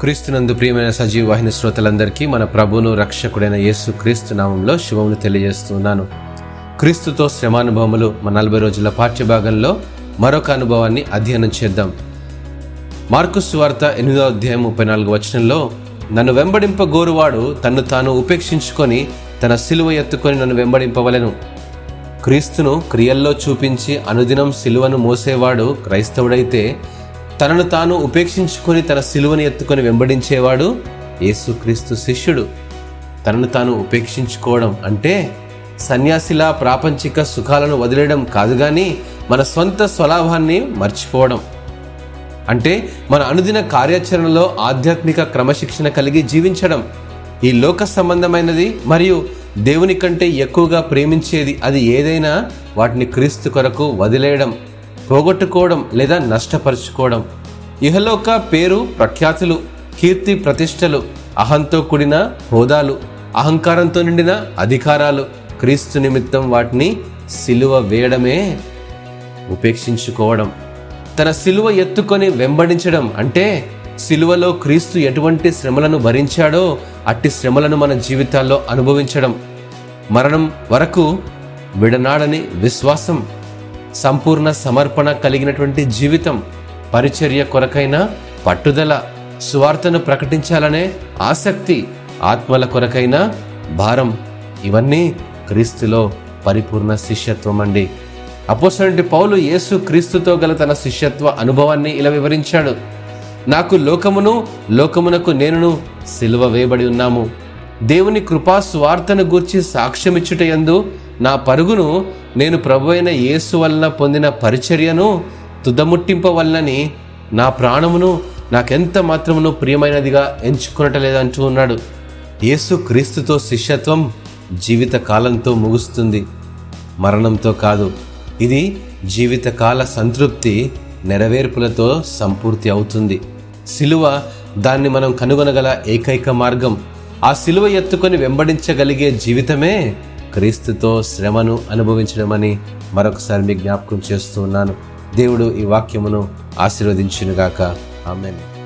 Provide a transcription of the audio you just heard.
క్రీస్తునందు ప్రియమైన సజీవ వాహిని శ్రోతలందరికీ మన ప్రభును రక్షకుడైన యేసు క్రీస్తు నామంలో శుభములు తెలియజేస్తున్నాను. క్రీస్తుతో శ్రమానుభవములు మన నలభై రోజుల పాఠ్యభాగంలో మరొక అనుభవాన్ని అధ్యయనం చేద్దాం. మార్కు వార్త ఎనిమిదో అధ్యాయం ముప్పై నాలుగు వచనంలో నన్ను వెంబడింప గోరువాడు తన్ను తాను ఉపేక్షించుకొని తన సిలువ ఎత్తుకొని నన్ను వెంబడింపవలెను. క్రీస్తును క్రియల్లో చూపించి అనుదినం సిలువను మోసేవాడు క్రైస్తవుడైతే తనను తాను ఉపేక్షించుకొని తన సిలువను ఎత్తుకొని వెంబడించేవాడు యేసుక్రీస్తు శిష్యుడు. తనను తాను ఉపేక్షించుకోవడం అంటే సన్యాసిలా ప్రాపంచిక సుఖాలను వదిలేయడం కాదు కానీ మన సొంత స్వలాభాన్ని మర్చిపోవడం. అంటే మన అనుదిన కార్యాచరణలో ఆధ్యాత్మిక క్రమశిక్షణ కలిగి జీవించడం. ఈ లోక సంబంధమైనది మరియు దేవుని కంటే ఎక్కువగా ప్రేమించేది అది ఏదైనా వాటిని క్రీస్తు కొరకు వదిలేయడం. పోగొట్టుకోవడం లేదా నష్టపరుచుకోవడం. ఇహలోక పేరు ప్రఖ్యాతులు కీర్తి ప్రతిష్టలు అహంతో కూడిన హోదాలు అహంకారంతో నిండిన అధికారాలు. క్రీస్తు నిమిత్తం వాటిని సిలువ వేయడమే ఉపేక్షించుకోవడం. తన సిలువ ఎత్తుకొని వెంబడించడం అంటే సిలువలో క్రీస్తు ఎటువంటి శ్రమలను భరించాడో అట్టి శ్రమలను మన జీవితాల్లో అనుభవించడం. మరణం వరకు విడనాడని విశ్వాసం సంపూర్ణ సమర్పణ కలిగినటువంటి జీవితం పరిచర్య కొరకైన పట్టుదల సువార్తను ప్రకటించాలనే ఆసక్తి ఆత్మల కొరకైన భారం. ఇవన్నీ క్రీస్తులో పరిపూర్ణ శిష్యత్వం అండి. అపోసరంటి పౌలు యేసు క్రీస్తుతో గల తన శిష్యత్వ అనుభవాన్ని ఇలా వివరించాడు. నాకు లోకమును లోకమునకు నేనును సిలువ వేయబడి ఉన్నాము. దేవుని కృపా స్వార్థను గూర్చి సాక్ష్యమిచ్చుటయందు నా పరుగును నేను ప్రభు అయిన యేసు వలన పొందిన పరిచర్యను తుదముట్టింపవల్లని నా ప్రాణమును నాకెంత మాత్రమును ప్రియమైనదిగా ఎంచుకునటలేదంటూ ఉన్నాడు. యేసు క్రీస్తుతో శిష్యత్వం జీవిత కాలంతో ముగుస్తుంది. మరణంతో కాదు ఇది జీవితకాల సంతృప్తి నెరవేర్పులతో సంపూర్తి అవుతుంది. సిలువ దాన్ని మనం కనుగొనగల ఏకైక మార్గం ఆ సిలువ ఎత్తుకొని వెంబడించగలిగే జీవితమే క్రీస్తుతో శ్రమను అనుభవించడమని మరొకసారి మీ జ్ఞాపకం చేస్తూ ఉన్నాను. దేవుడు ఈ వాక్యమును ఆశీర్వదించినగాక. ఆమెను.